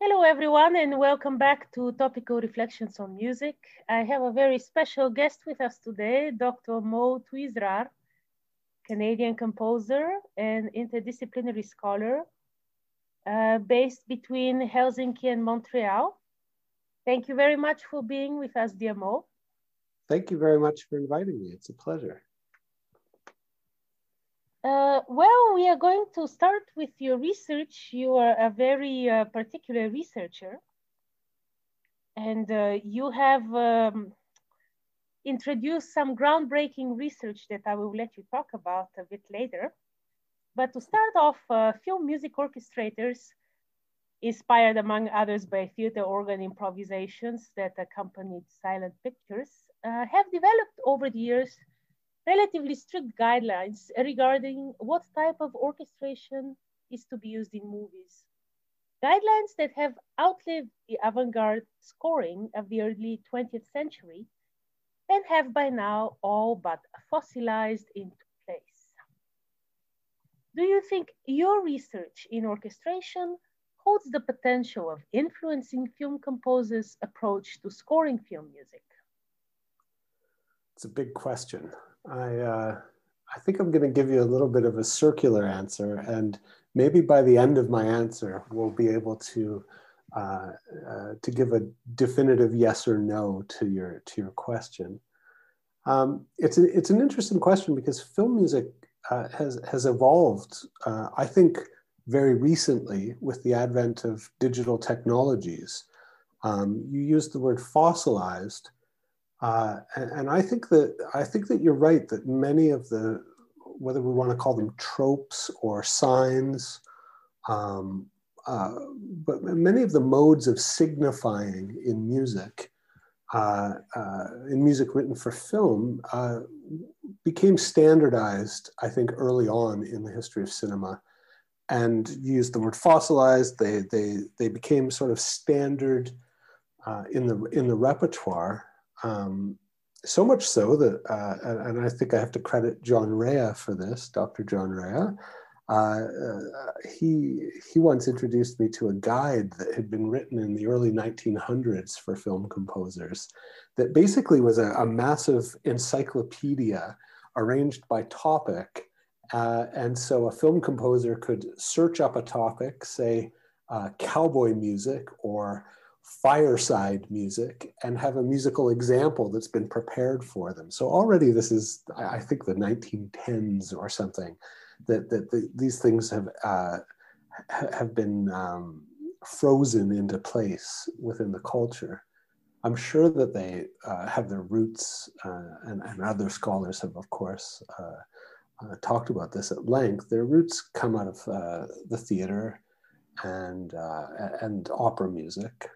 Hello, everyone, and welcome back to Topical Reflections on Music. I have a very special guest with us today, Dr. Mo Touizrar, Canadian composer and interdisciplinary scholar uh, based between Helsinki and Montreal. Thank you very much for being with us, dear Mo. Thank you very much for inviting me. It's a pleasure. Uh, well, we are going to start with your research. You are a very uh, particular researcher, and uh, you have um, introduced some groundbreaking research that I will let you talk about a bit later. But to start off, uh, few music orchestrators, inspired among others by theater organ improvisations that accompanied silent pictures, uh, have developed over the years relatively strict guidelines regarding what type of orchestration is to be used in movies. Guidelines that have outlived the avant-garde scoring of the early 20th century and have by now all but fossilized into place. Do you think your research in orchestration holds the potential of influencing film composers' approach to scoring film music? It's a big question. I, uh, I think I'm going to give you a little bit of a circular answer, and maybe by the end of my answer, we'll be able to uh, uh, to give a definitive yes or no to your to your question. Um, it's a, it's an interesting question because film music uh, has has evolved. Uh, I think very recently with the advent of digital technologies. Um, you used the word fossilized. Uh, and, and, I think that I think that you're right that many of the whether we want to call them tropes or signs, um, uh, but many of the modes of signifying in music, uh, uh in music written for film, uh, became standardized. I think early on in the history of cinema, and used the word fossilized. They they they became sort of standard uh, in the in the repertoire um, so much so that, uh, and I think I have to credit John Rea for this, Dr. John Rea. Uh, uh, he he once introduced me to a guide that had been written in the early 1900s for film composers, that basically was a, a massive encyclopedia arranged by topic, uh, and so a film composer could search up a topic, say uh, cowboy music or fireside music and have a musical example that's been prepared for them. So already this is, I think, the 1910s or something that, that the, these things have, uh, have been um, frozen into place within the culture. I'm sure that they uh, have their roots, uh, and, and, other scholars have, of course, uh, uh, talked about this at length. Their roots come out of uh, the theater and, and opera music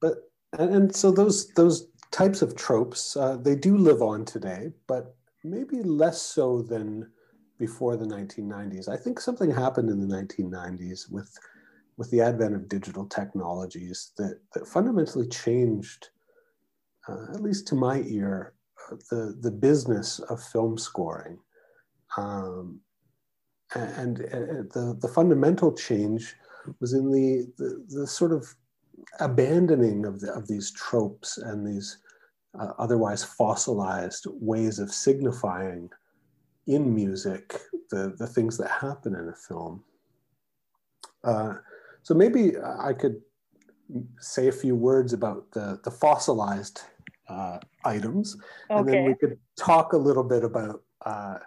but and, and so those those types of tropes uh, they do live on today, but maybe less so than before the 1990s. I think something happened in the 1990s with with the advent of digital technologies that that fundamentally changed, uh, at least to my ear, the the business of film scoring. Um, and, and the, the fundamental change was in the, the, the sort of abandoning of, the, of these tropes and these uh, otherwise fossilized ways of signifying in music the, the things that happen in a film. Uh, so maybe I could say a few words about the, the fossilized uh, items, okay. and then we could talk a little bit about uh,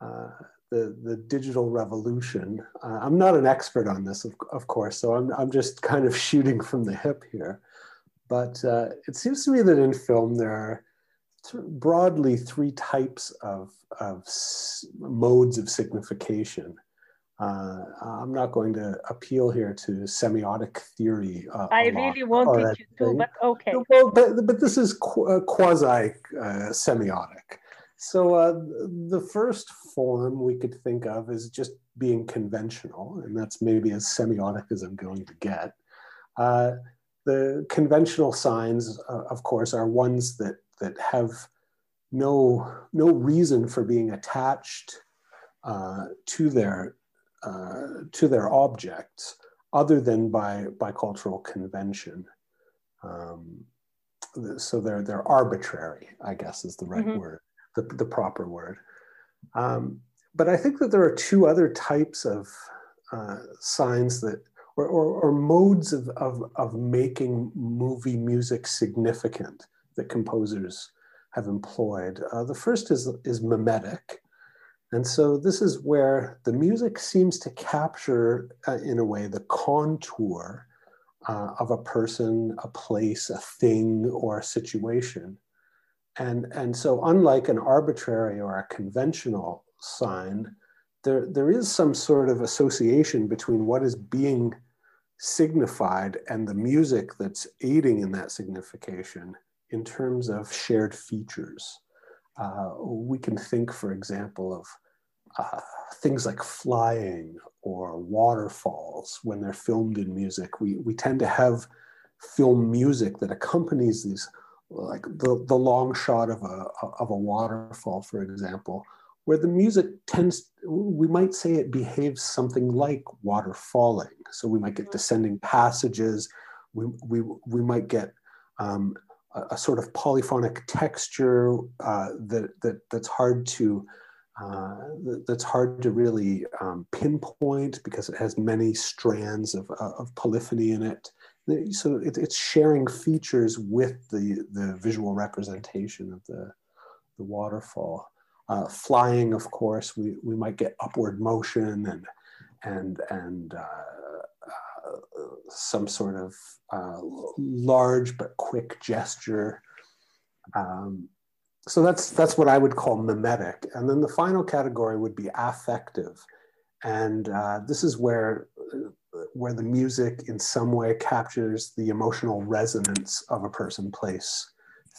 uh, the, the digital revolution. Uh, I'm not an expert on this, of, of course, so I'm, I'm just kind of shooting from the hip here. But uh, it seems to me that in film there are th broadly three types of, of modes of signification. Uh, I'm not going to appeal here to semiotic theory. Uh, I really wanted you to, but okay. Well, but, but this is qu uh, quasi uh, semiotic. So uh, the first form we could think of is just being conventional, and that's maybe as semiotic as I'm going to get. Uh, the conventional signs, uh, of course, are ones that that have no no reason for being attached uh, to their uh, to their objects, other than by, by cultural convention. Um, so they're, they're arbitrary, I guess is the right mm-hmm. word, the, the proper word. Um, but I think that there are two other types of uh, signs that, or, or, or modes of, of, of making movie music significant that composers have employed. Uh, the first is, is mimetic. And so this is where the music seems to capture, uh, in a way, the contour uh, of a person, a place, a thing, or a situation. And, and so unlike an arbitrary or a conventional sign, there, there is some sort of association between what is being signified and the music that's aiding in that signification in terms of shared features. Uh, we can think, for example, of uh, things like flying or waterfalls when they're filmed in music. We, we tend to have film music that accompanies these, like the, the long shot of a, of a waterfall, for example, where the music tends, we might say it behaves something like water falling. So we might get descending passages, we, we, we might get um, a, a, sort of polyphonic texture uh, that, that, that's hard to uh, that's hard to really um, pinpoint because it has many strands of, uh, of polyphony in it. So it, it's sharing features with the, the visual representation of the, the waterfall. Uh, flying, of course, we, we might get upward motion and, and, and uh, uh, some sort of uh, large but quick gesture. Um, so that's, that's what I would call mimetic. And then the final category would be affective. And uh, this is where, where the music in some way captures the emotional resonance of a person, place,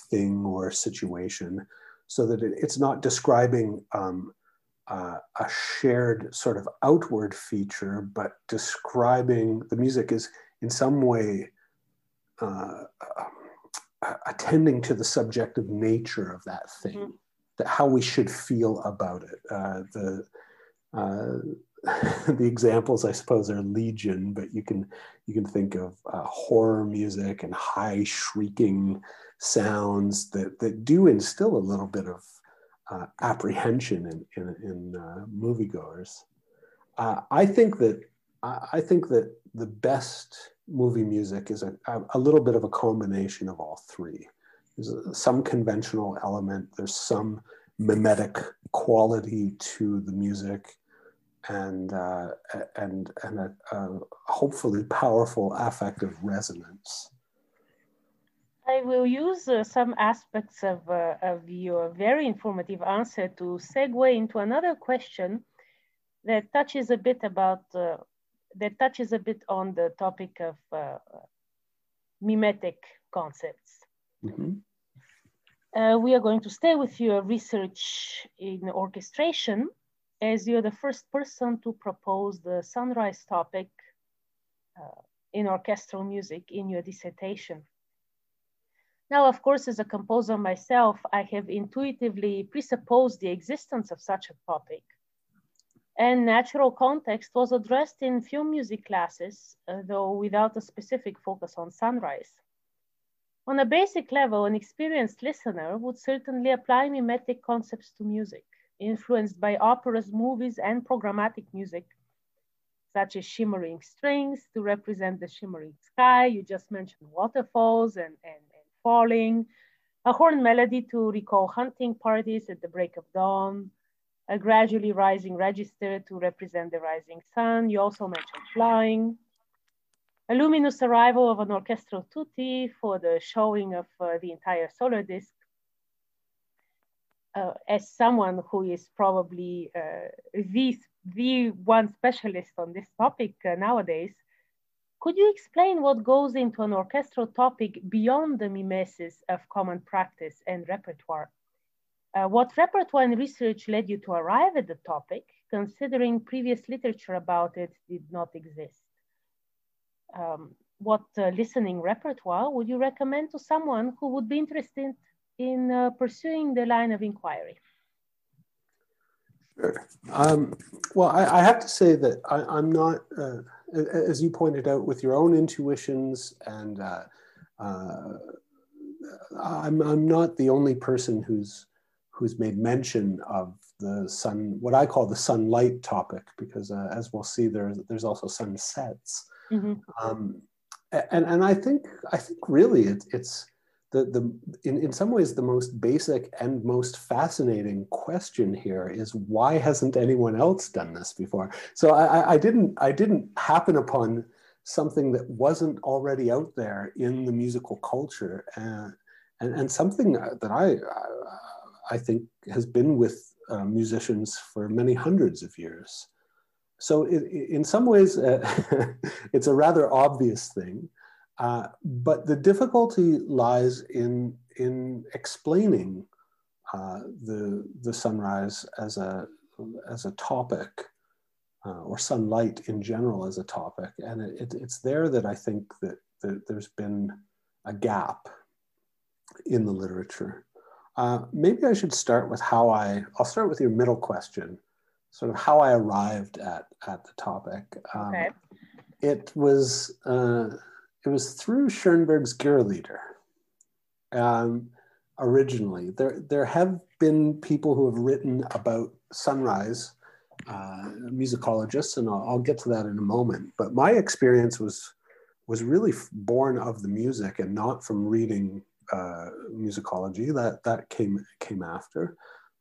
thing, or situation so that it, it's not describing um, uh, a shared sort of outward feature, but describing the music is in some way uh, uh, attending to the subjective nature of that thing, mm-hmm. that how we should feel about it. Uh, the uh, the examples, I suppose, are legion, but you can you can think of uh, horror music and high shrieking sounds that that do instill a little bit of uh, apprehension in in, in uh, moviegoers. Uh, I think that I think that the best movie music is a, a little bit of a combination of all three. There's some conventional element. There's some mimetic quality to the music and uh, and and a, a, hopefully powerful affective resonance. I will use uh, some aspects of, uh, of your very informative answer to segue into another question that touches a bit about uh, that touches a bit on the topic of uh, mimetic concepts. Mm -hmm. we are going to stay with your research in orchestration as you're the first person to propose the sunrise topic uh, in orchestral music in your dissertation. Now, of course, as a composer myself, I have intuitively presupposed the existence of such a topic. And natural context was addressed in few music classes, uh, though without a specific focus on sunrise. On a basic level, an experienced listener would certainly apply mimetic concepts to music influenced by operas, movies, and programmatic music, such as shimmering strings to represent the shimmering sky. You just mentioned waterfalls and, and, and falling, a horn melody to recall hunting parties at the break of dawn, a gradually rising register to represent the rising sun. You also mentioned flying, a luminous arrival of an orchestral tutti for the showing of uh, the entire solar disk, uh, as someone who is probably uh, the, the one specialist on this topic uh, nowadays, could you explain what goes into an orchestral topic beyond the mimesis of common practice and repertoire? Uh, what repertoire and research led you to arrive at the topic, considering previous literature about it did not exist? Um, what uh, listening repertoire would you recommend to someone who would be interested in uh, pursuing the line of inquiry? Sure. Um, well, I, I, have to say that I, am not uh, as you pointed out, with your own intuitions, and uh, uh, I'm, I'm not the only person who's who's made mention of the sun, what I call the sunlight topic, because uh, as we'll see, there's there's also sunsets, mm-hmm. um, and and I think I think really it, it's the, the in, in some ways the most basic and most fascinating question here is why hasn't anyone else done this before? So I, I didn't i didn't happen upon something that wasn't already out there in the musical culture. And and, and something that i i think has been with uh, musicians for many hundreds of years. So it, in some ways uh, it's a rather obvious thing uh, but the difficulty lies in, in explaining uh, the, the sunrise as a, as a topic uh, or sunlight in general as a topic. And it, it, it's there that I think that, that, there's been a gap in the literature. Uh, maybe I should start with how I, I'll start with your middle question, sort of how I arrived at, at the topic. Um, okay. It was, uh, it was through Schoenberg's Gurre-Lieder. Um, originally, there there have been people who have written about sunrise, uh, musicologists, and I'll, I'll, get to that in a moment. But my experience was was really born of the music and not from reading uh, musicology. That that came came after.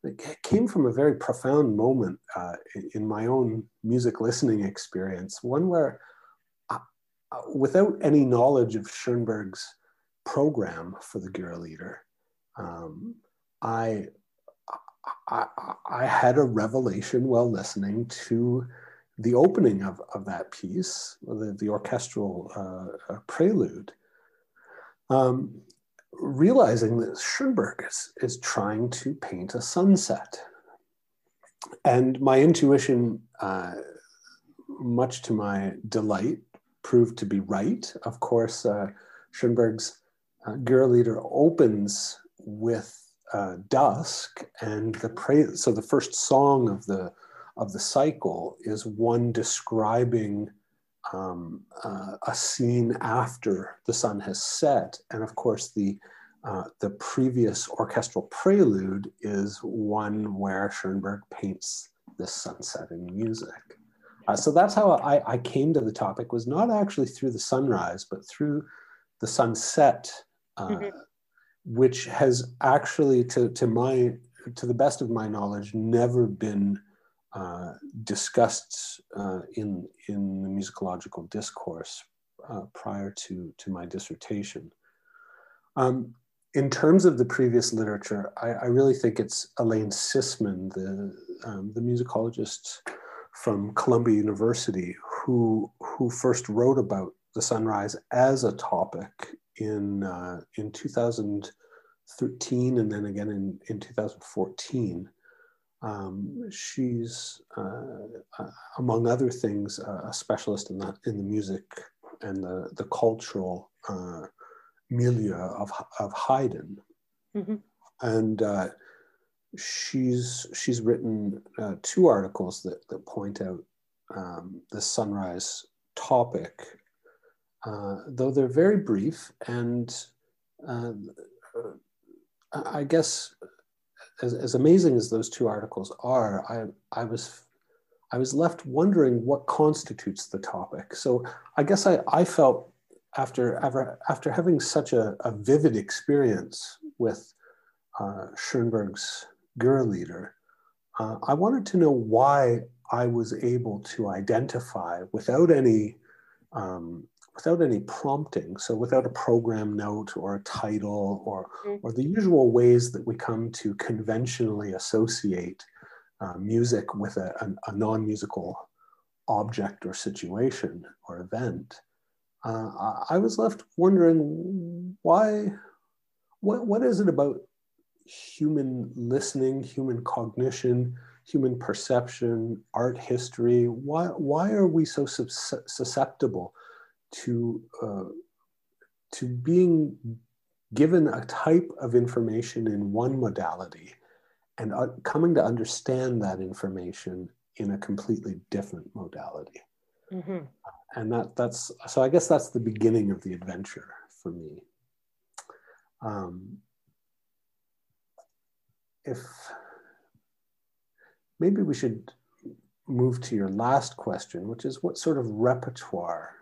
It came from a very profound moment uh, in my own music listening experience, one where without any knowledge of Schoenberg's program for the Gurre-Lieder, um, I, I, I had a revelation while listening to the opening of, of that piece, the, the orchestral uh, uh, prelude, um, realizing that Schoenberg is, is trying to paint a sunset. And my intuition, uh, much to my delight, proved to be right. Of course, uh, Schoenberg's uh, Gurre-Lieder opens with uh, dusk, and the so the first song of the of the cycle is one describing um, uh, a scene after the sun has set, and of course the uh, the previous orchestral prelude is one where Schoenberg paints this in music. Uh, so that's how I, I, came to the topic was not actually through the sunrise, but through the sunset, uh, mm-hmm. which has actually, to, to my to the best of my knowledge, never been uh, discussed uh, in in the musicological discourse uh, prior to to my dissertation. Um, in terms of the previous literature, I, I really think it's Elaine Sisman, the um, the musicologist from Columbia University who who first wrote about the sunrise as a topic in uh, in 2013 and then again in, in 2014. Um, she's, uh, uh, among other things, a specialist in the, in the music and the, the cultural uh, milieu of, of Haydn. Mm-hmm. And uh, she's she's written uh, two articles that that point out um, the sunrise topic, uh, though they're very brief and uh, I guess as, as amazing as those two articles are, I I was I was left wondering what constitutes the topic. So I guess I, I felt after, after, after having such a, a vivid experience with uh, Schoenberg's Gurre-Lieder, uh, I wanted to know why I was able to identify without any um, without any prompting, so without a program note or a title or mm-hmm. or the usual ways that we come to conventionally associate uh, music with a, a, a, non-musical object or situation or event. Uh, I was left wondering why. What, what is it about human listening, human cognition, human perception, art history? Why, why are we so susceptible to, uh, to being given a type of information in one modality and uh, coming to understand that information in a completely different modality? Mm-hmm. and that that's so I guess that's the beginning of the adventure for me. Um, if maybe we should move to your last question, which is what sort of repertoire,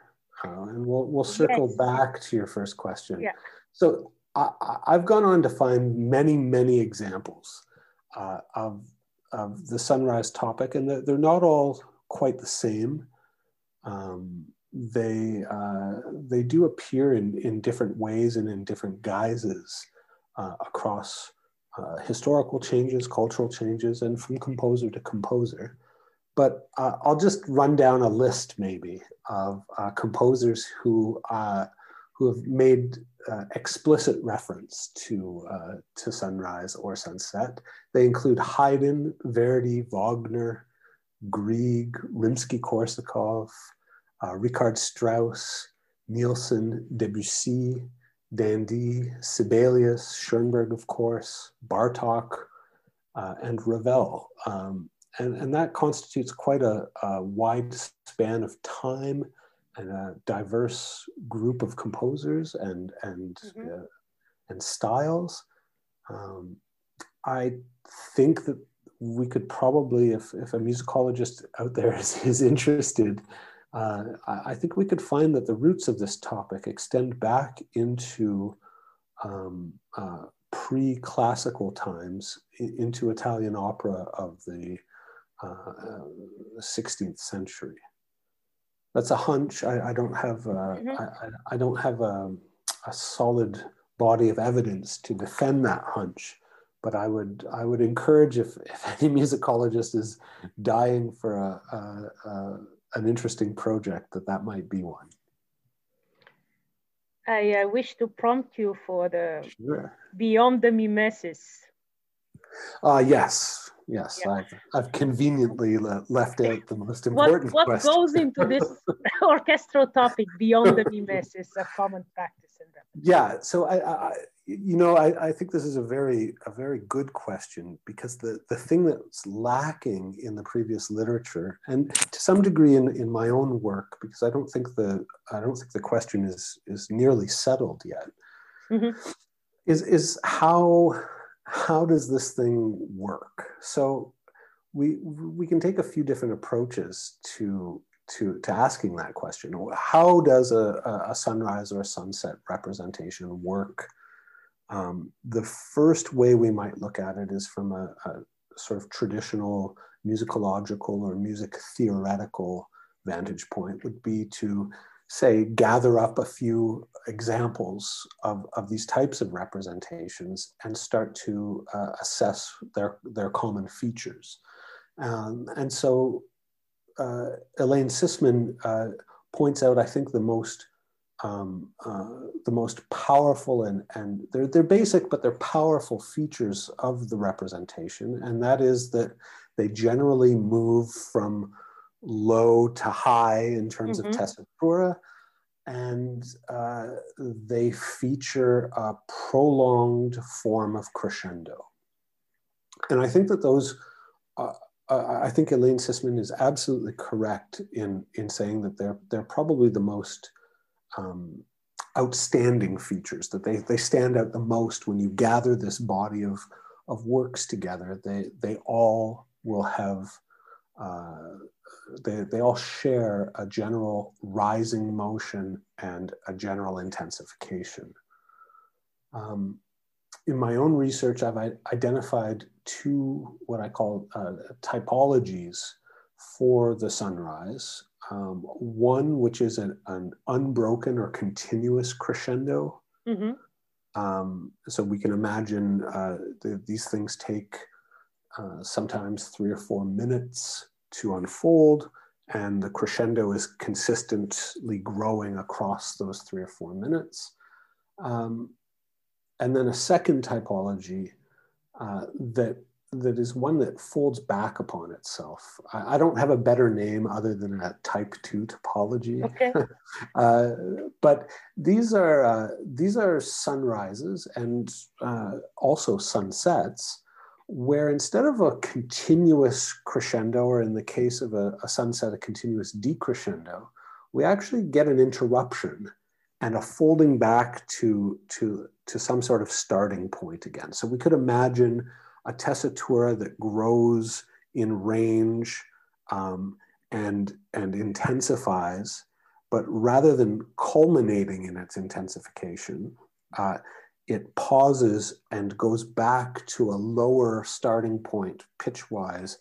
uh, and we'll we'll circle yes. back to your first question. Yeah. So I, have gone on to find many many examples uh, of of the sunrise topic, and they're, they're not all quite the same. Um, they uh, they do appear in in different ways and in different guises uh, across uh, historical changes, cultural changes, and from composer to composer. But uh, I'll just run down a list maybe of uh, composers who uh, who have made explicit reference to to sunrise or sunset. They include Haydn, Verdi, Wagner, Grieg, Rimsky-Korsakov, uh, Richard Strauss, Nielsen, Debussy, d'Indy, Sibelius, Schoenberg, of course, Bartok, uh, and Ravel. Um, and, and that constitutes quite a, a, wide span of time and a diverse group of composers and, and, mm-hmm. uh, and styles. Um, I think that we could probably, if, if a musicologist out there is, is interested, uh, I think we could find that the roots of this topic extend back into um, uh, pre-classical times, into Italian opera of the uh, 16th century. That's a hunch. I, I don't have. Uh, mm-hmm. I, I, don't have a, a solid body of evidence to defend that hunch but I would I would encourage if, if any musicologist is dying for a, a, a, an interesting project that that might be one. I uh, wish to prompt you for the sure. beyond the mimesis. Uh, yes, yes. Yeah. I've, I've conveniently le left out the most important What, what goes into this orchestral topic beyond the mimesis, a common practice in? Yeah, so I, I you know, I, I, think this is a very a very good question because the, the thing that's lacking in the previous literature, and to some degree in, in my own work, because I don't think the I don't think the question is is nearly settled yet, mm-hmm. is is how how does this thing work? So we we can take a few different approaches to to, to asking that question. How does a, a sunrise or a sunset representation work um, the first way we might look at it is from a, a sort of traditional musicological or music theoretical vantage point would be to say gather up a few examples of, of these types of representations and start to uh, assess their, their common features. Um, and so uh, Elaine Sisman uh, points out, I think, the most um, uh, the most powerful and, and they're, they're basic, but they're powerful features of the representation. And that is that they generally move from low to high in terms mm-hmm. of tessitura. And uh, they feature a prolonged form of crescendo. And I think that those, uh, uh I think Elaine Sisman is absolutely correct in, in saying that they're, they're probably the most um, outstanding features that they, they stand out the most when you gather this body of, of works together. They, they all will have, uh, they, they all share a general rising motion and a general intensification. Um, in my own research, I've identified two what I call uh, typologies for the sunrise um, one which is an, an, unbroken or continuous crescendo. Mm-hmm. Um, so we can imagine uh, the, these things take uh, sometimes three or four minutes to unfold, and the crescendo is consistently growing across those three or four minutes. Um, and then a second typology uh, that that is one that folds back upon itself. I, I, don't have a better name other than a type two topology. Okay. uh, but these are uh, these are sunrises and uh, also sunsets, where instead of a continuous crescendo, or in the case of a, a sunset, a continuous decrescendo, we actually get an interruption and a folding back to, to, to some sort of starting point again. So we could imagine a tessitura that grows in range um, and, and intensifies, but rather than culminating in its intensification, uh, it pauses and goes back to a lower starting point pitch-wise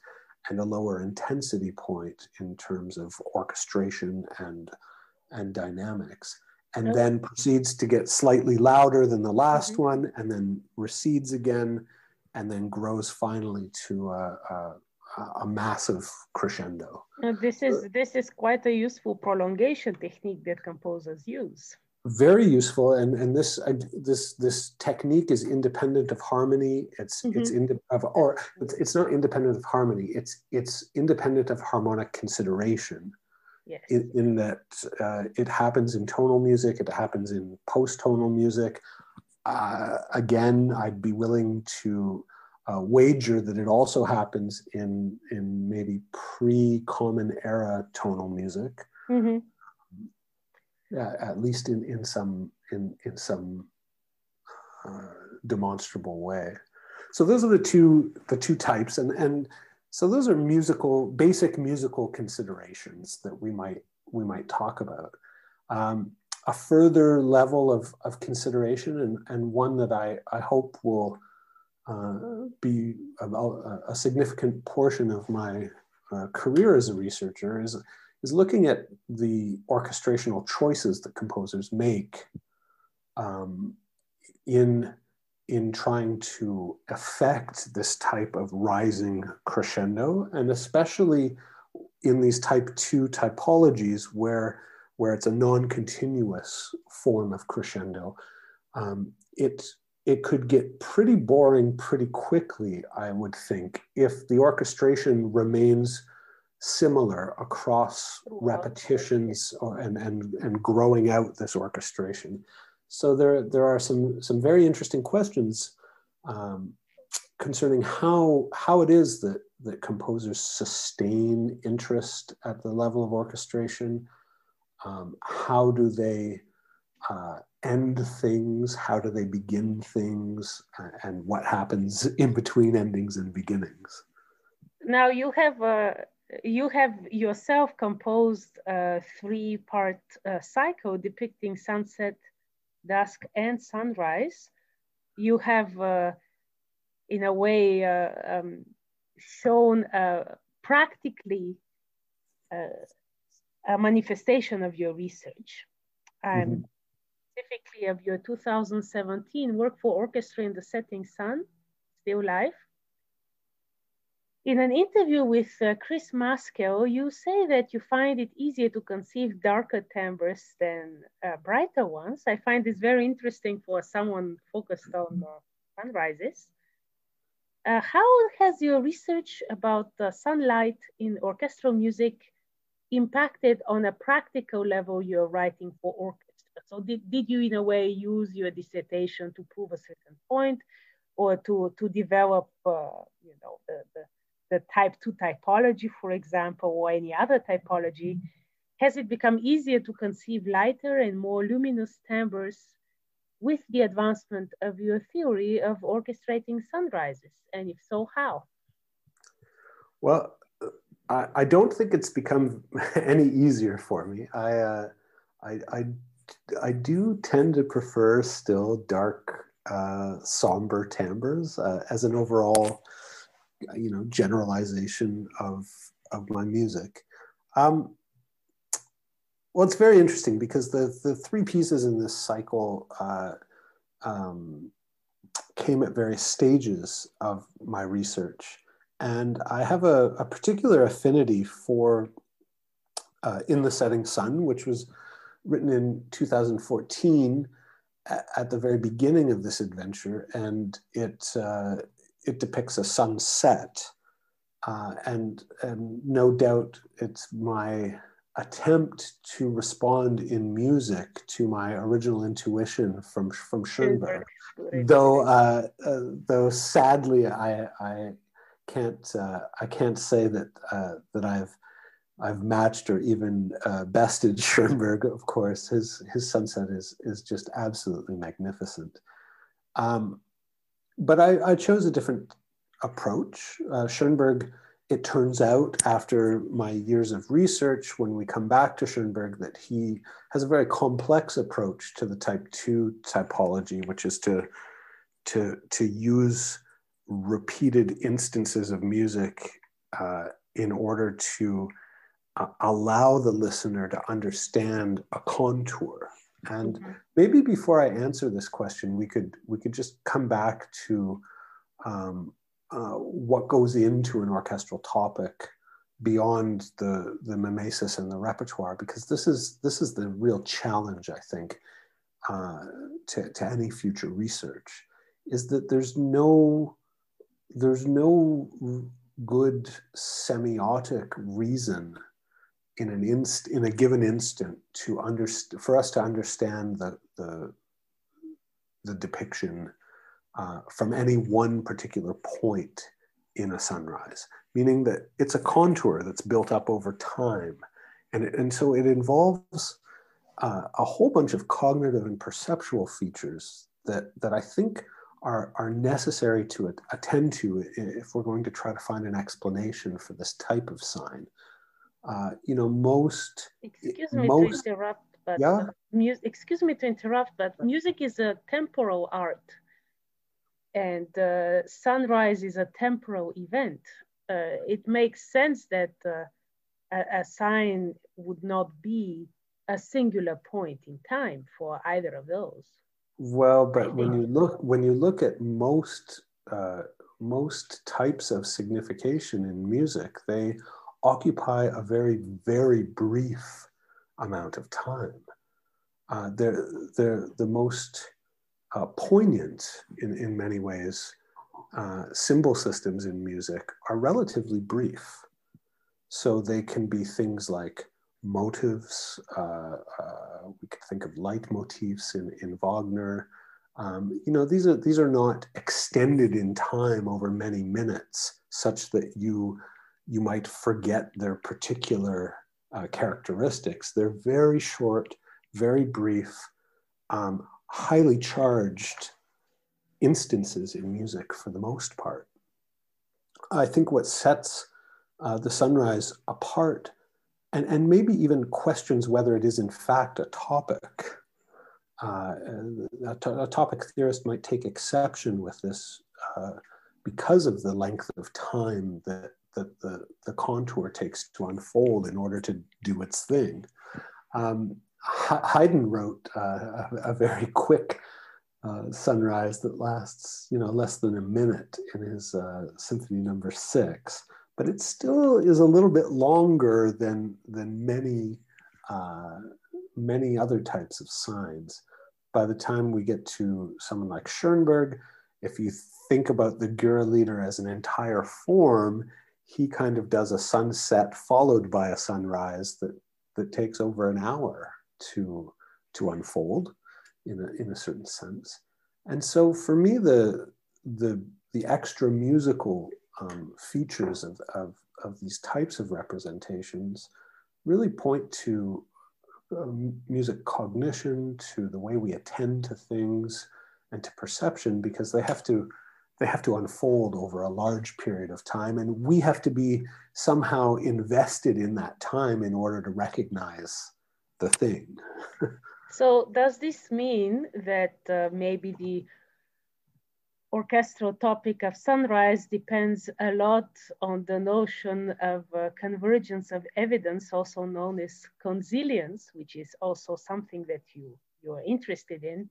and a lower intensity point in terms of orchestration and, and dynamics and then proceeds to get slightly louder than the last mm-hmm. one and then recedes again and then grows finally to a, a, a massive crescendo. this is this is quite a useful prolongation technique that composers use. Very useful, and and this uh, this this technique is independent of harmony. It's mm-hmm. it's inde- of, or it's, it's not independent of harmony. It's it's independent of harmonic consideration yes. in, in that uh, it happens in tonal music, it happens in post tonal music. Uh, again, I'd be willing to uh, wager that it also happens in, in maybe pre common era tonal music. Mm-hmm. Yeah, at least in, in some in, in some uh, demonstrable way. So those are the two the two types, and and so those are musical, basic musical considerations that we might we might talk about. Um, a further level of, of consideration, and, and one that I, I hope will uh, be a, significant portion of my uh, career as a researcher, is, is looking at the orchestrational choices that composers make um, in in trying to affect this type of rising crescendo, and especially in these type 2 typologies where, where it's a non-continuous form of crescendo, um, it, it could get pretty boring pretty quickly, I would think, if the orchestration remains similar across repetitions or, and, and, and growing out this orchestration. So there, there are some, some very interesting questions um, concerning how, how it is that, that composers sustain interest at the level of orchestration. Um, how do they uh, end things? How do they begin things? Uh, and what happens in between endings and beginnings? Now you have a you have yourself composed a three-part uh, cycle depicting sunset, dusk and sunrise, you have, uh, in a way, uh, um, shown uh, practically uh, a manifestation of your research. And mm-hmm. specifically of your 2017 work for orchestra in the setting sun, still life, in an interview with uh, Chris Maskell, you say that you find it easier to conceive darker timbres than uh, brighter ones. I find this very interesting for someone focused on uh, sunrises. Uh, how has your research about sunlight in orchestral music impacted on a practical level you're writing for orchestra? So did, did you in a way use your dissertation to prove a certain point or to, to develop, uh, you know, the, the the type 2 typology, for example, or any other typology, has it become easier to conceive lighter and more luminous timbres with the advancement of your theory of orchestrating sunrises? And if so, how? Well, I, I don't think it's become any easier for me. I, uh, I, I, I, do tend to prefer still dark, uh, somber timbres uh, as an overall you know generalization of of my music. Um, well, it's very interesting because the the three pieces in this cycle uh, um, came at various stages of my research, and I have a, a particular affinity for uh, "In the Setting Sun," which was written in 2014 at, the very beginning of this adventure, and it uh, it depicts a sunset. Uh, and, and no doubt it's my attempt to respond in music to my original intuition from, from Schoenberg. Though, uh, uh, though sadly, I, I can't, uh, I can't say that, uh, that I've I've matched or even uh, bested Schoenberg. Of course, his his sunset is is just absolutely magnificent. Um, but I, I, chose a different approach. Uh, Schoenberg, it turns out after my years of research, when we come back to Schoenberg, that he has a very complex approach to the type two typology, which is to to to use repeated instances of music uh, in order to uh, allow the listener to understand a contour. And mm-hmm. maybe before I answer this question, we could we could just come back to um, uh, what goes into an orchestral topic beyond the the mimesis and the repertoire, because this is this is the real challenge, I think, uh, to, to any future research, is that there's no there's no good semiotic reason in an inst in a given instant to understand for us to understand the the, the depiction uh, from any one particular point in a sunrise, meaning that it's a contour that's built up over time, and and so it involves uh, a whole bunch of cognitive and perceptual features that that I think are, are necessary to attend to if we're going to try to find an explanation for this type of sign. Uh, you know, most. Excuse me most, to interrupt, but yeah? music, excuse me to interrupt, but music is a temporal art, and uh, sunrise is a temporal event. Uh, it makes sense that uh, a, a sign would not be a singular point in time for either of those. Well, but when you look when you look at most uh, most types of signification in music, they occupy a very very brief amount of time. Uh, they're they're the most uh, poignant in in many ways. Uh, symbol systems in music are relatively brief, so they can be things like motives. Uh, uh, we could think of leitmotifs in, in Wagner. Um, you know, these are these are not extended in time over many minutes, such that you you might forget their particular uh, characteristics. They're very short, very brief, um, highly charged instances in music for the most part. I think what sets uh, the sunrise apart and, and maybe even questions whether it is in fact a topic. Uh, a, a, topic theorist might take exception with this uh, because of the length of time that, that the, the contour takes to unfold in order to do its thing. Um, Haydn wrote uh, a, a, very quick uh, sunrise that lasts, you know, less than a minute in his uh, symphony number six but it still is a little bit longer than, than many, uh, many other types of signs. By the time we get to someone like Schoenberg, if you think about the Lieder as an entire form, he kind of does a sunset followed by a sunrise that, that takes over an hour to, to unfold in a, in a certain sense. And so for me, the, the, the extra musical um, features of, of, of these types of representations really point to um, music cognition, to the way we attend to things, and to perception because they have to they have to unfold over a large period of time, and we have to be somehow invested in that time in order to recognize the thing. so, does this mean that uh, maybe the orchestral topic of sunrise depends a lot on the notion of uh, convergence of evidence, also known as consilience, which is also something that you, you are interested in.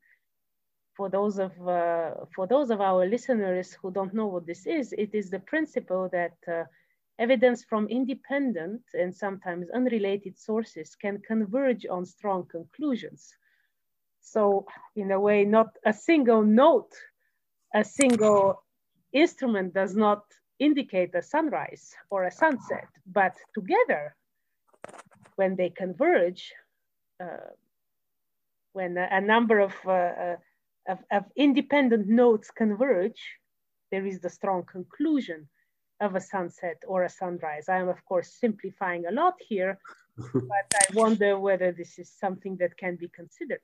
For those, of, uh, for those of our listeners who don't know what this is, it is the principle that uh, evidence from independent and sometimes unrelated sources can converge on strong conclusions. So in a way, not a single note a single instrument does not indicate a sunrise or a sunset, but together, when they converge, uh, when a, a, number of, uh, uh, of, of, independent notes converge, there is the strong conclusion. of a sunset or a sunrise. I am, of course, simplifying a lot here, but I wonder whether this is something that can be considered.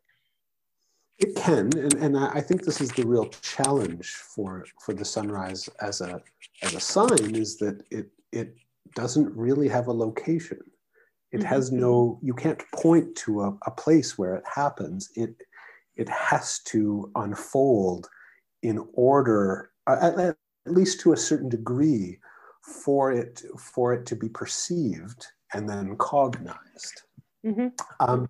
It can, and, and I think this is the real challenge for for the sunrise as a as a sign is that it it doesn't really have a location. It mm-hmm. has no. You can't point to a, a place where it happens. It it has to unfold in order, at, at least to a certain degree, for it for it to be perceived and then cognized. Mm-hmm. Um,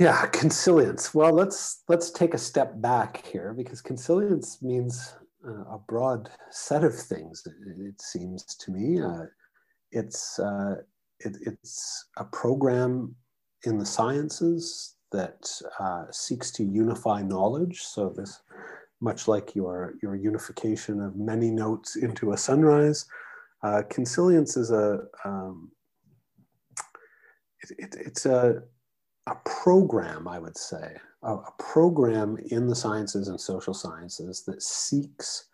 yeah, consilience. Well, let's let's take a step back here because consilience means uh, a broad set of things. It, seems to me, uh, it's uh, it, it's a program in the sciences that uh, seeks to unify knowledge. So this, much like your your unification of many notes into a sunrise, uh, consilience is a um, it, it's a a program, I would say, a, a, program in the sciences and social sciences that seeks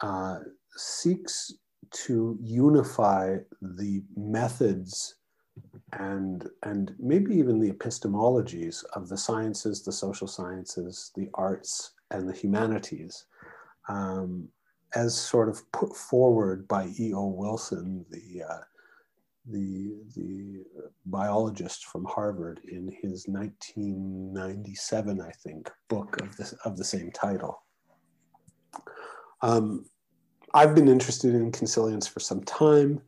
uh, seeks to unify the methods and and maybe even the epistemologies of the sciences, the social sciences, the arts, and the humanities, um, as sort of put forward by E.O. Wilson, the uh, the, the biologist from Harvard in his 1997, I think, book of, this, of the same title. Um, I've been interested in consilience for some time.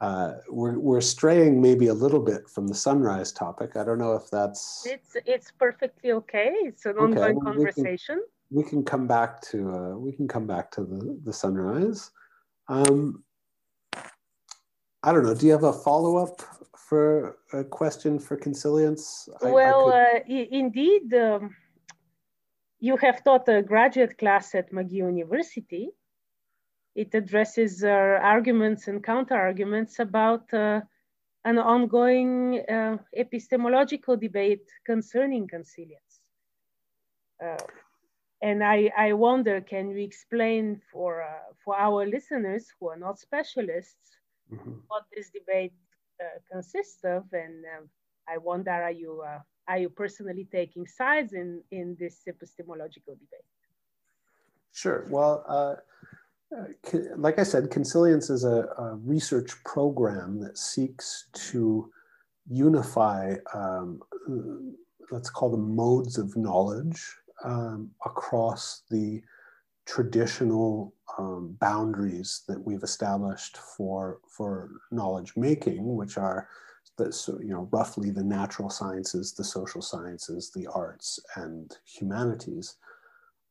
Uh, we're, we're straying maybe a little bit from the sunrise topic. I don't know if that's. It's it's perfectly okay. It's an ongoing okay. conversation. We can, we can, come back to uh, we can come back to the the sunrise. Um, I don't know. Do you have a follow up for a question for consilience? well, I could... uh, indeed, um, you have taught a graduate class at McGill University. It addresses uh, arguments and counter arguments about uh, an ongoing uh, epistemological debate concerning consilience. Uh, and I, I wonder, can we explain for, uh, for our listeners who are not specialists mm-hmm. what this debate uh, consists of. And um, I wonder, are you uh, are you personally taking sides in in this epistemological debate? Sure. Well. Uh, like I said, Consilience is a, a, research program that seeks to unify, um, let's call them modes of knowledge um, across the traditional um, boundaries that we've established for for knowledge making, which are the, you know roughly the natural sciences, the social sciences, the arts, and humanities.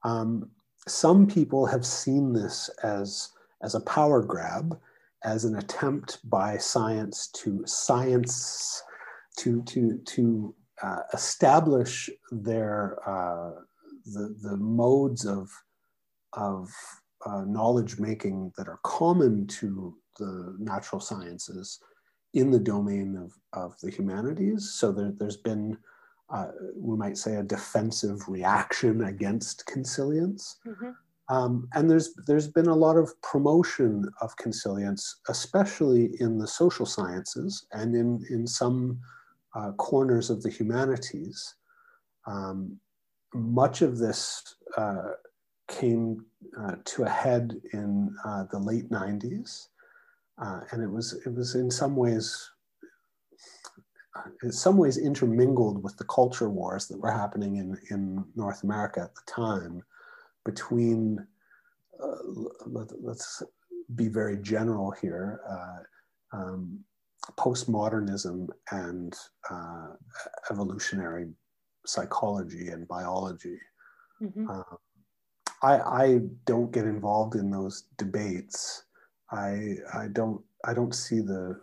Um, some people have seen this as as a power grab, as an attempt by science to science to to to uh, establish their uh, the the modes of of uh, knowledge making that are common to the natural sciences in the domain of, of the humanities. So there, has been, uh, we might say, a defensive reaction against consilience. Mm-hmm. Um, and there's, there's been a lot of promotion of consilience, especially in the social sciences and in, in some uh, corners of the humanities. Um, much of this uh, came uh, to a head in uh, the late 90s. Uh, and it was, it was in some ways, in some ways intermingled with the culture wars that were happening in, in North America at the time between, uh, let, us be very general here, uh, um, postmodernism and uh, evolutionary psychology and biology. Mm-hmm. Um, I, I don't get involved in those debates. I, I don't I don't see the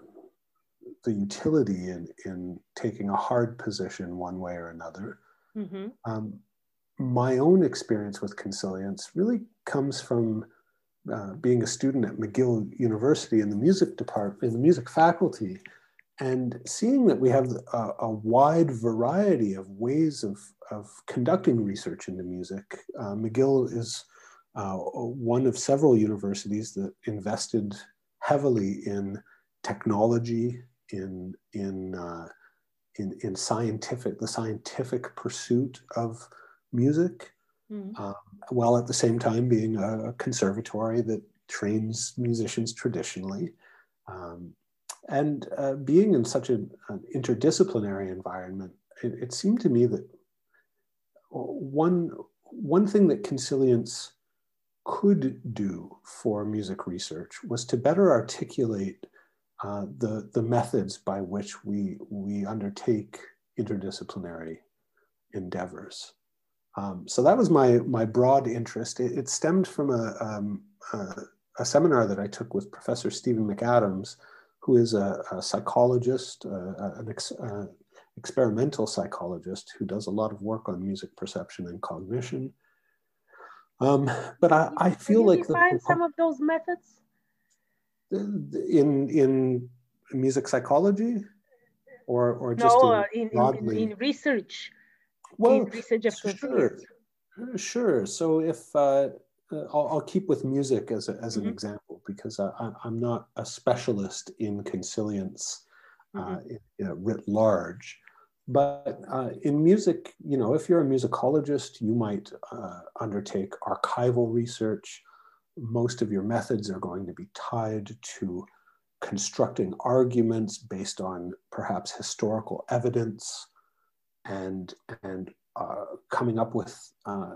the utility in, in taking a hard position one way or another. Mm-hmm. Um, my own experience with consilience really comes from uh, being a student at McGill University in the music department, in the music faculty, and seeing that we have a, a, wide variety of ways of, of conducting research into music. Uh, McGill is uh, one of several universities that invested heavily in technology, in in uh, in, in scientific the scientific pursuit of music, mm. um, while at the same time being a, conservatory that trains musicians traditionally. Um, and uh, being in such an, an interdisciplinary environment, it, it, seemed to me that one one thing that Consilience could do for music research was to better articulate uh, the, the methods by which we, we undertake interdisciplinary endeavors. Um, so that was my, my broad interest. It, it stemmed from a, um, a, a, seminar that I took with Professor Stephen McAdams, who is a, a psychologist, uh, an ex, uh, experimental psychologist who does a lot of work on music perception and cognition. Um, but I, I feel Can like define the, some of those methods in in music psychology, or or just no, uh, in, in, in, in, research. Well, in research sure, sure. So if uh, I'll, I'll, keep with music as a, as mm-hmm. an example because I, am not a specialist in consilience uh, mm-hmm. in, writ large. But uh, in music, you know, if you're a musicologist, you might uh, undertake archival research. Most of your methods are going to be tied to constructing arguments based on perhaps historical evidence and, and uh, coming up with uh,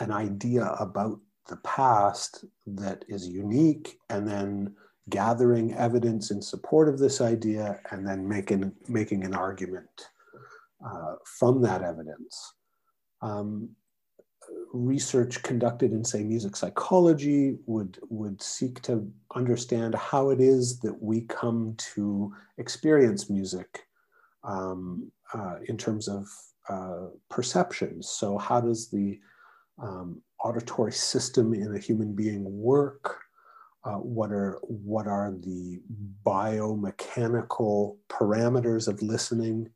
an idea about the past that is unique and then gathering evidence in support of this idea and then making, making an argument uh, from that evidence. Um, research conducted in, say, music psychology would, would seek to understand how it is that we come to experience music um, uh, in terms of uh, perceptions. So, how does the um, auditory system in a human being work? Uh, what are what are the biomechanical parameters of listening?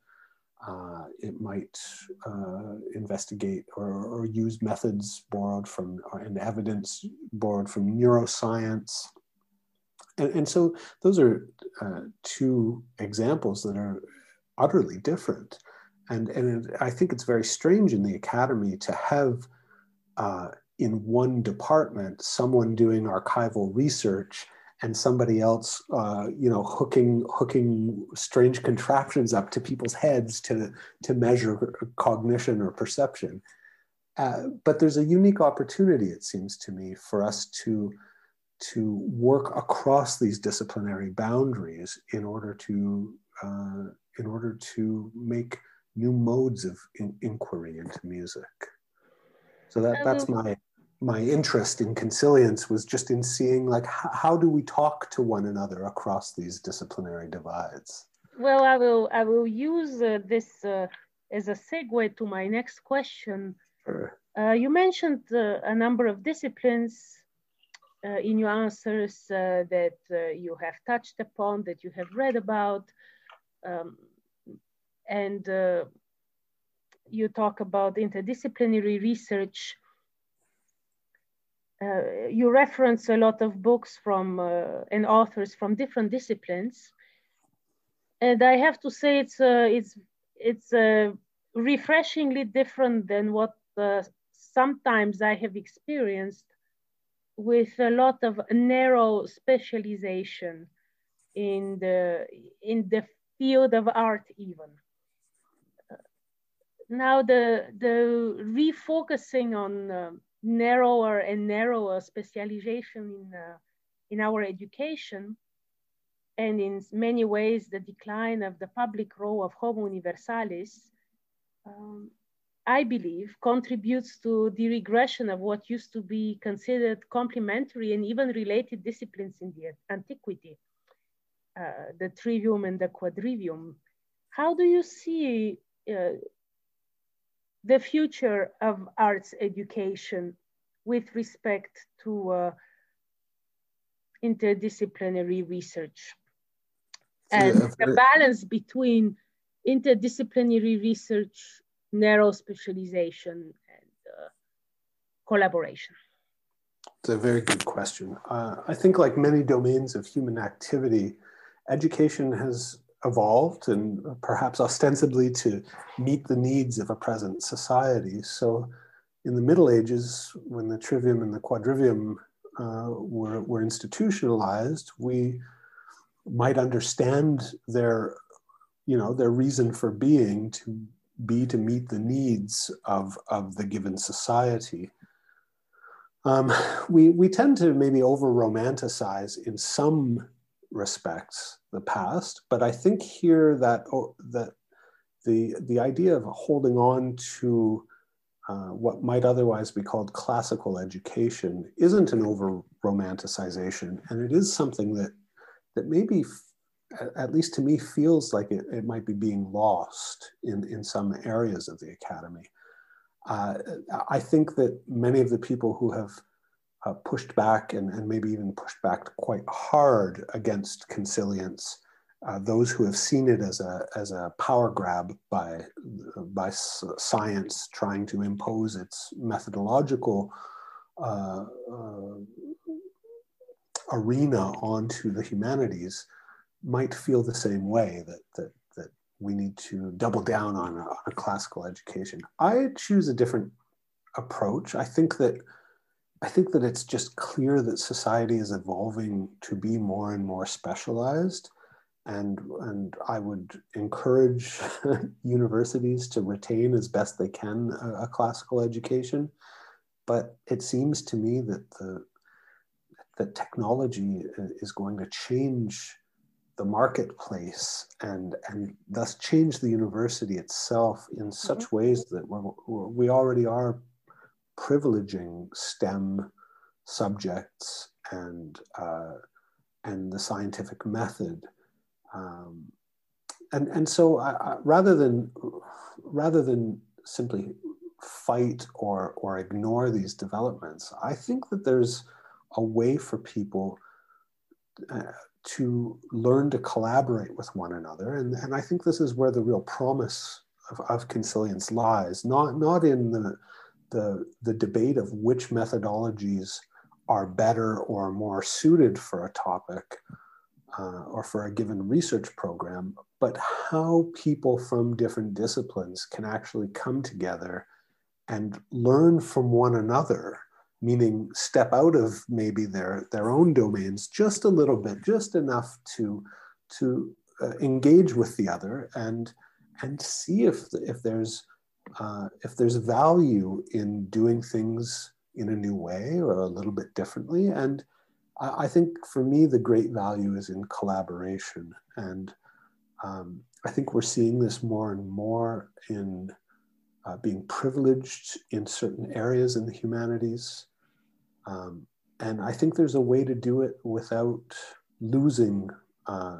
Uh, it might uh, investigate or, or, use methods borrowed from and evidence borrowed from neuroscience. And, and so those are uh, two examples that are utterly different. And, and it, I think it's very strange in the academy to have uh, in one department someone doing archival research and somebody else, uh, you know, hooking hooking strange contraptions up to people's heads to to measure cognition or perception. Uh, but there's a unique opportunity, it seems to me, for us to to work across these disciplinary boundaries in order to uh, in order to make new modes of in inquiry into music. So that, that's my my interest in consilience was just in seeing like how, how do we talk to one another across these disciplinary divides well i will i will use uh, this uh, as a segue to my next question sure. uh, you mentioned uh, a number of disciplines uh, in your answers uh, that you have touched upon that you have read about um, and you talk about interdisciplinary research uh, you reference a lot of books from uh, and authors from different disciplines, and I have to say it's uh, it's it's uh, refreshingly different than what uh, sometimes I have experienced with a lot of narrow specialization in the in the field of art even now the the refocusing on um, narrower and narrower specialization in, uh, in our education, and in many ways the decline of the public role of Homo Universalis, um, I believe contributes to the regression of what used to be considered complementary and even related disciplines in the antiquity, uh, the trivium and the quadrivium. How do you see uh, the future of arts education with respect to uh, interdisciplinary research and yeah, the balance between interdisciplinary research, narrow specialization, and uh, collaboration. It's a very good question. Uh, I think, like many domains of human activity, education has evolved and perhaps ostensibly to meet the needs of a present society. So, in the Middle Ages, when the trivium and the quadrivium uh, were, were institutionalized, we might understand their, you know, their reason for being to be to meet the needs of, of the given society. Um, we, we tend to maybe over romanticize in some respects the past, but I think here that, oh, that the, the idea of holding on to uh, what might otherwise be called classical education isn't an over romanticization, and it is something that that maybe, at least to me, feels like it, it might be being lost in, in some areas of the academy. Uh, I think that many of the people who have uh, pushed back and, and maybe even pushed back quite hard against consilience, uh, those who have seen it as a, as a power grab by, by science trying to impose its methodological uh, uh, arena onto the humanities might feel the same way that, that, that we need to double down on a, on a classical education. I choose a different approach. I think that I think that it's just clear that society is evolving to be more and more specialized. And, and I would encourage universities to retain as best they can a, a classical education. But it seems to me that the, that technology is going to change the marketplace and and thus change the university itself in such mm-hmm. ways that we're, we're, we already are privileging STEM subjects and uh, and the scientific method. Um, and and so I, I, rather than rather than simply fight or or ignore these developments, I think that there's a way for people uh, to learn to collaborate with one another. And, and I think this is where the real promise of, of consilience lies, not, not in the, the, the debate of which methodologies are better or more suited for a topic uh, or for a given research program, but how people from different disciplines can actually come together and learn from one another meaning step out of maybe their their own domains just a little bit just enough to to uh, engage with the other and and see if if there's uh, if there's value in doing things in a new way or a little bit differently and I, I think for me the great value is in collaboration and um, I think we're seeing this more and more in uh, being privileged in certain areas in the humanities. Um, and I think there's a way to do it without losing uh,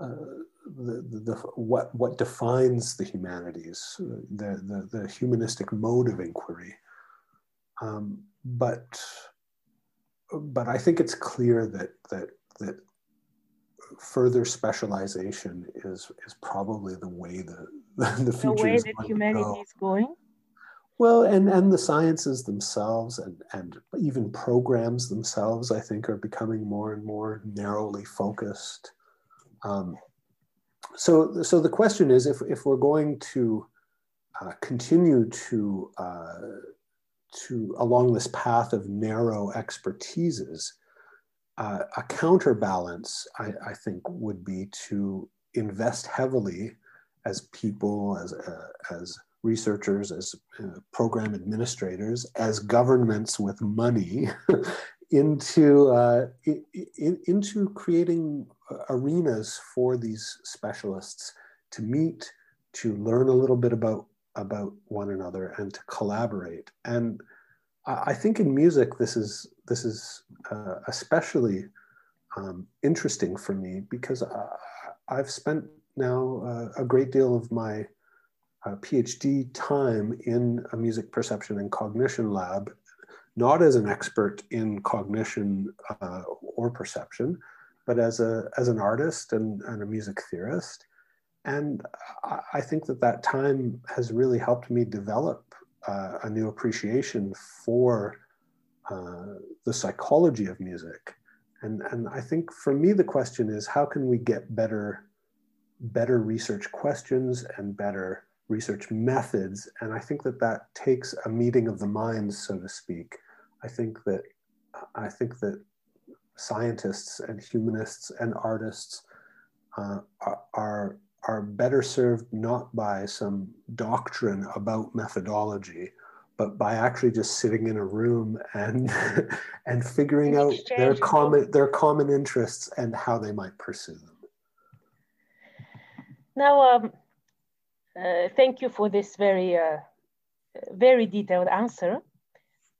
uh, the, the, the, what, what defines the humanities, the, the, the humanistic mode of inquiry. Um, but, but I think it's clear that, that, that further specialization is, is probably the way the, the future the way that humanity go. is going well and and the sciences themselves and and even programs themselves i think are becoming more and more narrowly focused um, so so the question is if if we're going to uh, continue to uh, to along this path of narrow expertises uh, a counterbalance I, I think would be to invest heavily as people, as, uh, as researchers, as uh, program administrators, as governments with money into, uh, in, into creating arenas for these specialists to meet, to learn a little bit about, about one another and to collaborate. And I think in music, this is, this is uh, especially um, interesting for me because uh, I've spent now uh, a great deal of my uh, PhD time in a music perception and cognition lab, not as an expert in cognition uh, or perception, but as, a, as an artist and, and a music theorist. And I think that that time has really helped me develop uh, a new appreciation for uh, the psychology of music. And, and I think for me, the question is how can we get better, better research questions and better research methods? And I think that that takes a meeting of the minds, so to speak. I think that, I think that scientists and humanists and artists uh, are, are better served not by some doctrine about methodology, but by actually just sitting in a room and and figuring out their common their common interests and how they might pursue them. Now, um, uh, thank you for this very uh, very detailed answer.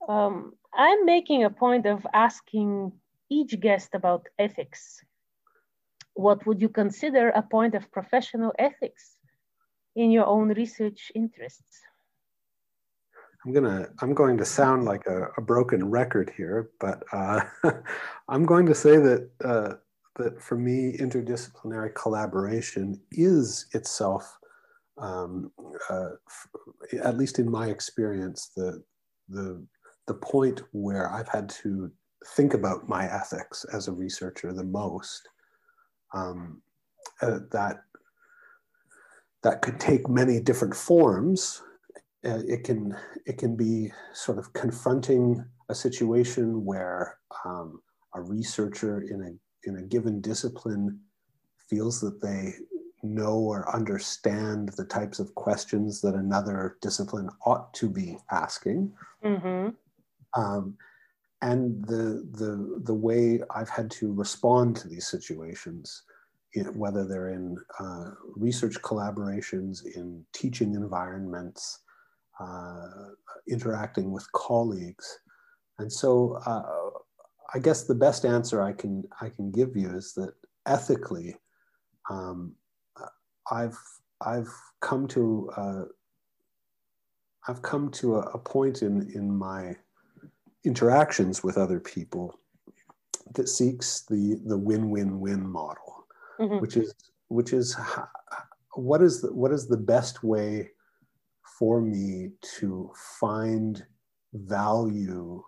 Um, I'm making a point of asking each guest about ethics. What would you consider a point of professional ethics in your own research interests? I'm gonna I'm going to sound like a, a broken record here, but uh, I'm going to say that uh, that for me, interdisciplinary collaboration is itself, um, uh, at least in my experience, the the the point where I've had to think about my ethics as a researcher the most. Um, uh, that that could take many different forms uh, it can it can be sort of confronting a situation where um, a researcher in a in a given discipline feels that they know or understand the types of questions that another discipline ought to be asking. Mm-hmm. Um, and the, the, the way I've had to respond to these situations, whether they're in uh, research collaborations, in teaching environments, uh, interacting with colleagues. And so uh, I guess the best answer I can, I can give you is that ethically, um, I've, I've come to, uh, I've come to a, a point in, in my interactions with other people that seeks the, the win-win-win model, mm-hmm. which is, which is what is the, what is the best way for me to find value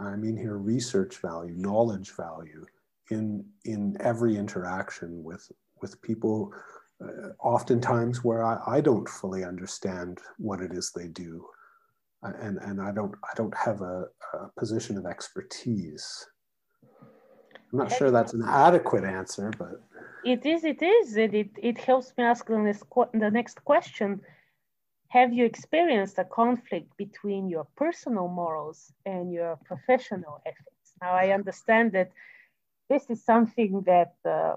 i mean here research value knowledge value in in every interaction with with people uh, oftentimes where I, I don't fully understand what it is they do and and i don't i don't have a, a position of expertise i'm not sure that's an adequate answer but it is it is it it, it helps me ask the next, the next question have you experienced a conflict between your personal morals and your professional ethics? Now, I understand that this is something that uh,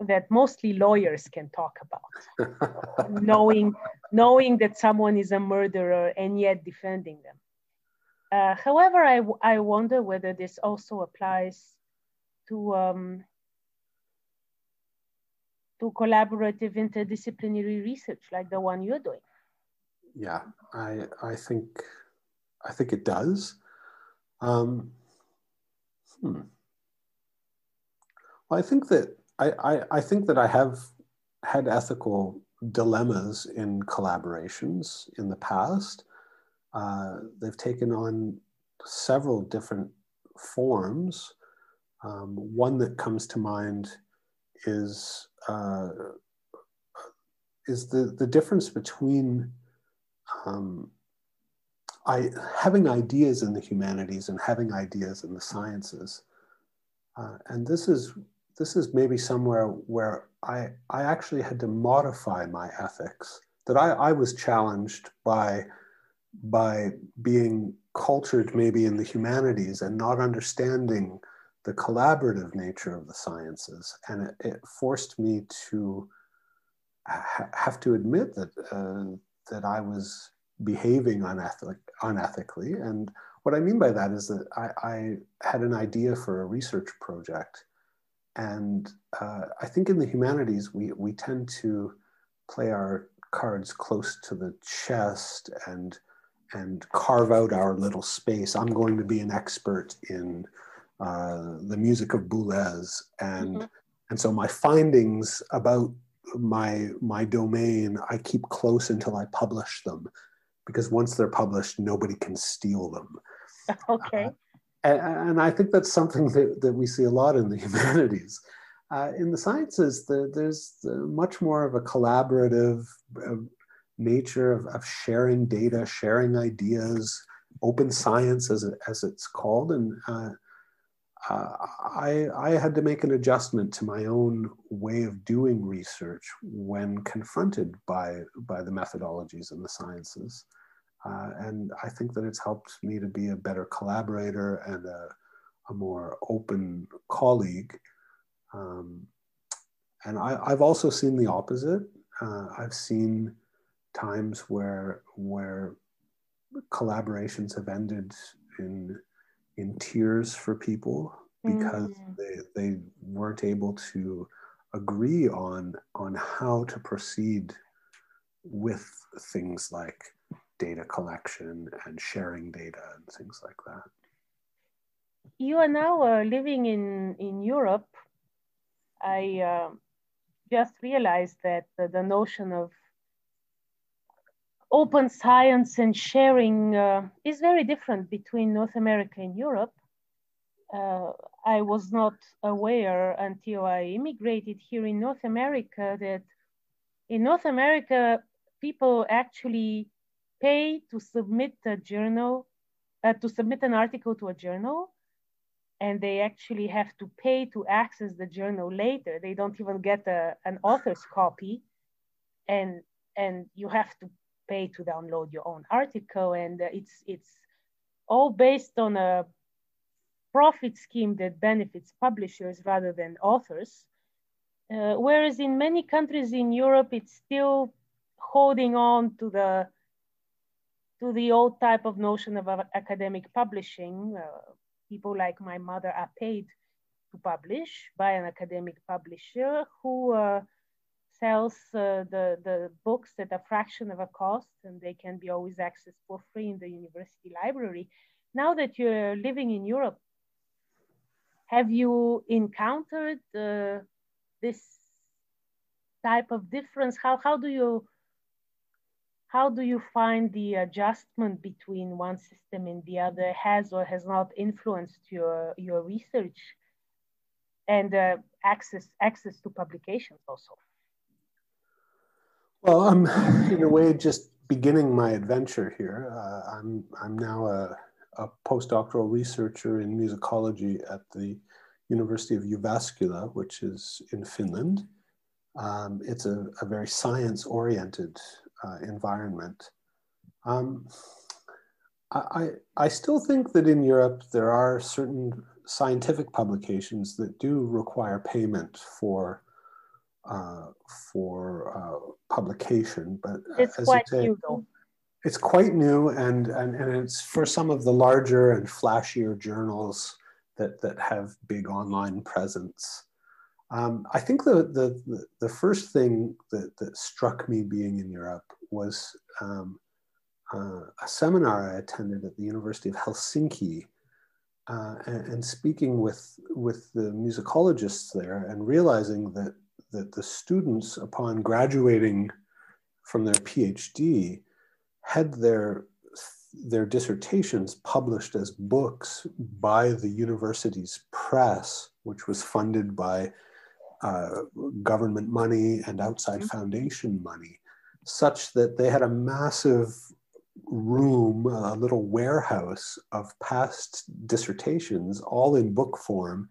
that mostly lawyers can talk about, knowing knowing that someone is a murderer and yet defending them. Uh, however, I, I wonder whether this also applies to um, to collaborative interdisciplinary research like the one you're doing? Yeah, I I think I think it does. Um, hmm. Well, I think that I, I, I think that I have had ethical dilemmas in collaborations in the past. Uh, they've taken on several different forms. Um, one that comes to mind is uh, is the, the difference between um, I, having ideas in the humanities and having ideas in the sciences. Uh, and this is, this is maybe somewhere where I, I actually had to modify my ethics, that I, I was challenged by, by being cultured maybe in the humanities and not understanding the collaborative nature of the sciences. And it, it forced me to ha have to admit that, uh, that I was behaving unethic, unethically. And what I mean by that is that I, I had an idea for a research project. And uh, I think in the humanities, we, we tend to play our cards close to the chest and, and carve out our little space. I'm going to be an expert in uh, the music of Boulez. And, mm-hmm. and so my findings about my, my domain, I keep close until I publish them because once they're published, nobody can steal them. Okay. Uh, and, and, I think that's something that, that we see a lot in the humanities. Uh, in the sciences, the, there's the much more of a collaborative uh, nature of, of sharing data, sharing ideas, open science as, it, as it's called. And uh, uh, I, I had to make an adjustment to my own way of doing research when confronted by, by the methodologies in the sciences. Uh, and I think that it's helped me to be a better collaborator and a, a more open colleague. Um, and I, have also seen the opposite. Uh, I've seen times where where collaborations have ended in in tears for people because mm. they, they weren't able to agree on on how to proceed with things like data collection and sharing data and things like that. You are now uh, living in in Europe. I uh, just realized that the, the notion of open science and sharing uh, is very different between North America and Europe. Uh, I was not aware until I immigrated here in North America that in North America, people actually pay to submit a journal, uh, to submit an article to a journal, and they actually have to pay to access the journal later. They don't even get a, an author's copy, and and you have to pay to download your own article. And uh, it's it's all based on a profit scheme that benefits publishers rather than authors. Uh, whereas in many countries in europe it's still holding on to the to the old type of notion of academic publishing uh, people like my mother are paid to publish by an academic publisher who uh, sells uh, the, the books at a fraction of a cost and they can be always accessed for free in the university library. Now that you're living in Europe, have you encountered uh, this type of difference? How, how do you how do you find the adjustment between one system and the other has or has not influenced your, your research and uh, access, access to publications also? Well, I'm in a way just beginning my adventure here. Uh, I'm I'm now a, a, postdoctoral researcher in musicology at the University of Jyväskylä, which is in Finland. Um, it's a, a, very science-oriented uh, environment. Um, I, I still think that in Europe there are certain scientific publications that do require payment for uh, for uh, publication. But it's quite say, new, though. It's quite new, and, and and it's for some of the larger and flashier journals that that have big online presence. Um, I think the, the the first thing that that struck me being in Europe was um, uh, a seminar I attended at the University of Helsinki. Uh, and, and, speaking with with the musicologists there and realizing that that the students, upon graduating from their PhD, had their their dissertations published as books by the university's press, which was funded by uh, government money and outside mm-hmm. foundation money, such that they had a massive room, a little warehouse of past dissertations, all in book form,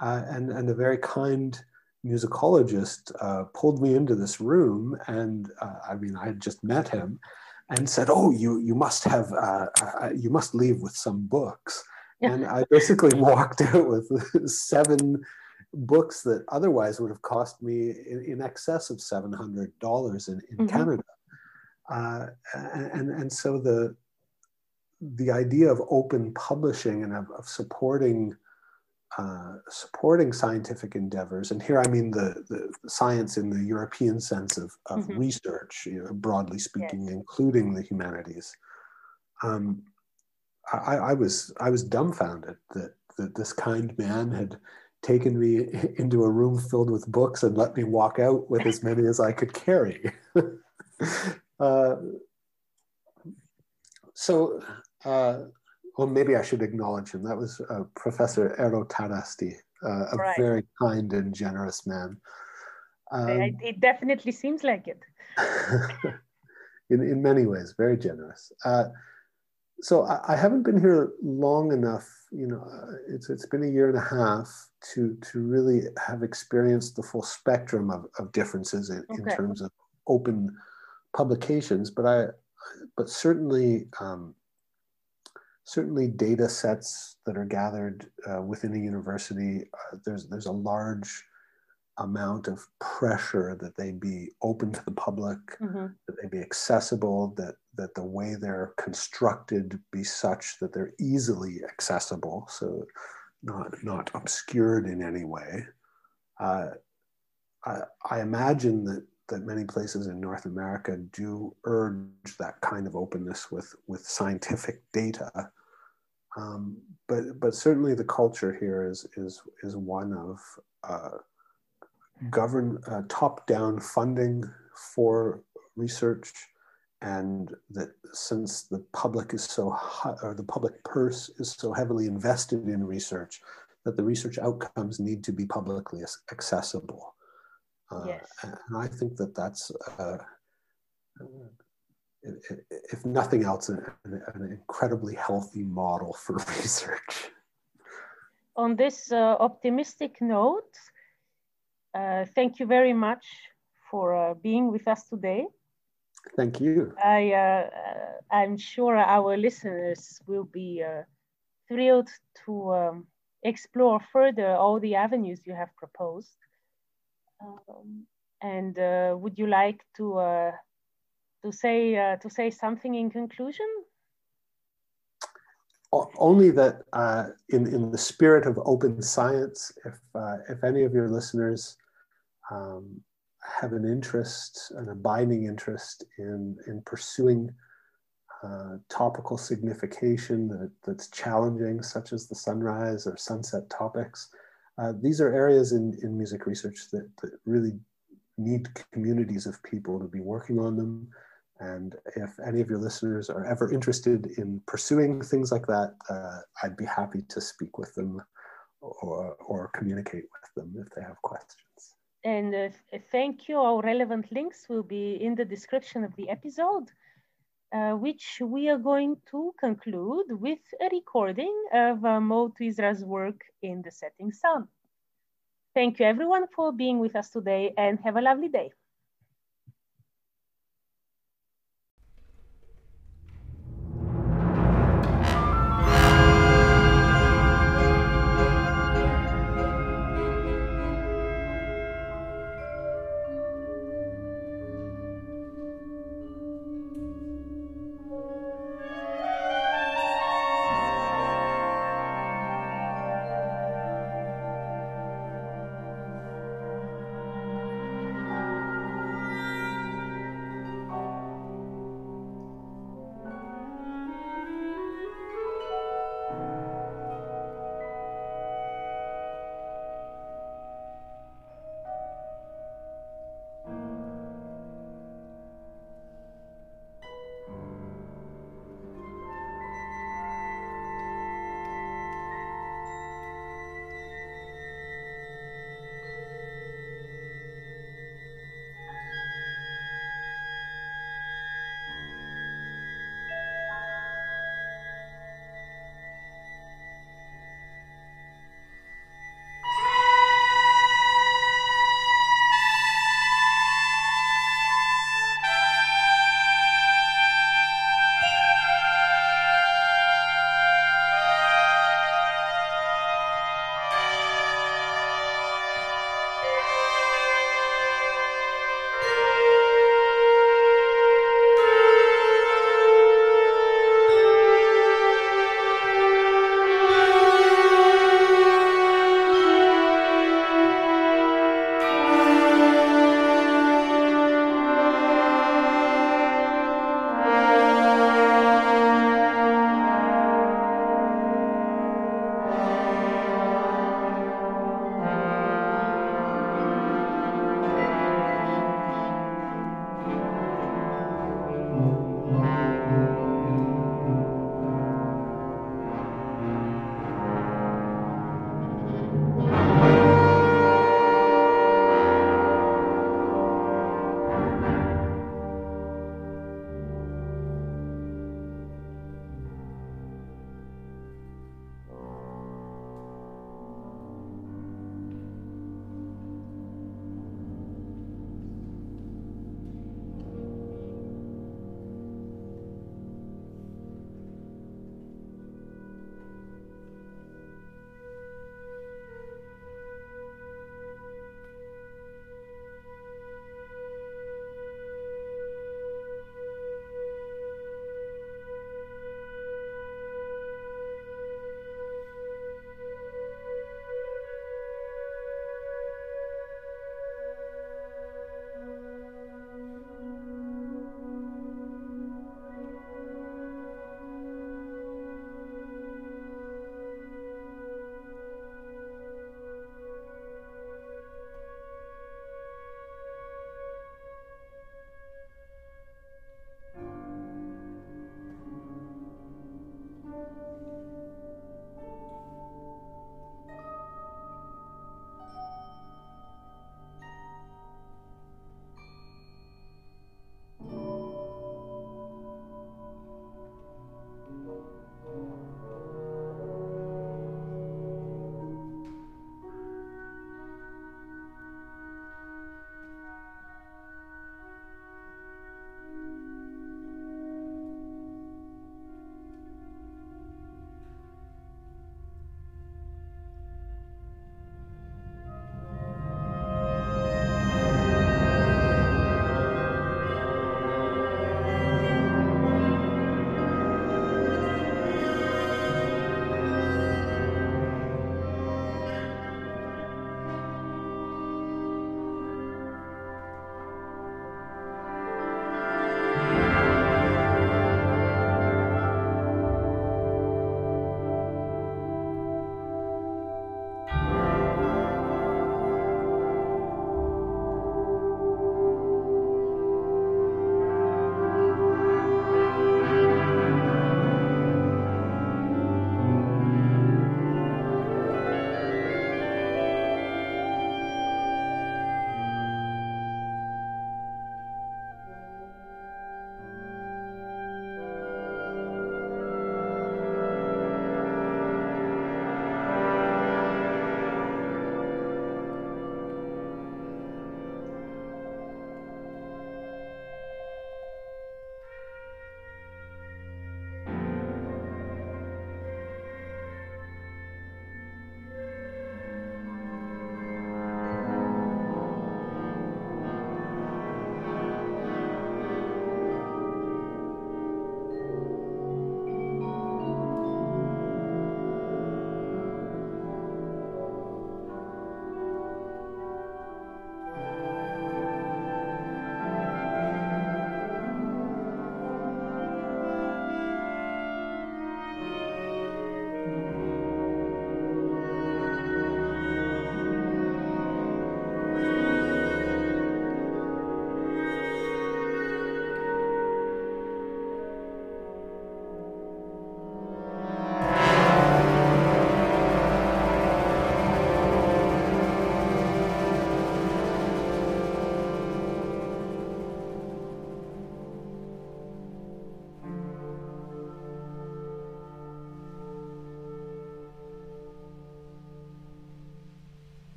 uh, and, and a very kind musicologist uh, pulled me into this room, and uh, I mean, I had just met him, and said, "Oh, you you must have uh, uh you must leave with some books." Yeah. And I basically walked out with seven books that otherwise would have cost me in, in excess of seven hundred dollars in, in mm-hmm. Canada. Uh, and and so the the idea of open publishing and of, of supporting uh, supporting scientific endeavors, and here I mean the, the, science in the European sense of, of mm-hmm. research, you know, broadly speaking, yes. including the humanities. Um, I, I, was I was dumbfounded that that this kind man had taken me into a room filled with books and let me walk out with as many as I could carry. uh, so uh, well, maybe I should acknowledge him. That was uh, Professor Eero Tarasti, uh, a right. very kind and generous man. Um, it definitely seems like it. in, in many ways, very generous. Uh, so I, I, haven't been here long enough. You know, uh, it's it's been a year and a half to to really have experienced the full spectrum of, of differences in, okay. in terms of open publications. But I, but certainly. Um, certainly data sets that are gathered uh, within a university, uh, there's, there's a large amount of pressure that they be open to the public, mm-hmm. that they be accessible, that, that the way they're constructed be such that they're easily accessible, so not, not obscured in any way. Uh, I, I imagine that that many places in North America do urge that kind of openness with, with scientific data. Um, but, but certainly the culture here is, is, is one of uh, govern uh, top-down funding for research and that since the public is so high, or the public purse is so heavily invested in research that the research outcomes need to be publicly accessible uh. And I think that that's, uh, if nothing else, an, an, incredibly healthy model for research. On this uh, optimistic note, uh, thank you very much for uh, being with us today. Thank you. I, uh, I'm sure our listeners will be thrilled to um, explore further all the avenues you have proposed. Um, and uh, would you like to uh, to say uh, to say something in conclusion? Only that uh, in in the spirit of open science, if uh, if any of your listeners um, have an interest, an abiding interest in in pursuing uh, topical signification that, that's challenging, such as the sunrise or sunset topics. Uh, these are areas in, in music research that, that really need communities of people to be working on them. And if any of your listeners are ever interested in pursuing things like that, uh, I'd be happy to speak with them or, or communicate with them if they have questions. And uh, thank you. All relevant links will be in the description of the episode uh, which we are going to conclude with a recording of uh, Moe Touizrar's work in the setting sun. Thank you everyone for being with us today and have a lovely day.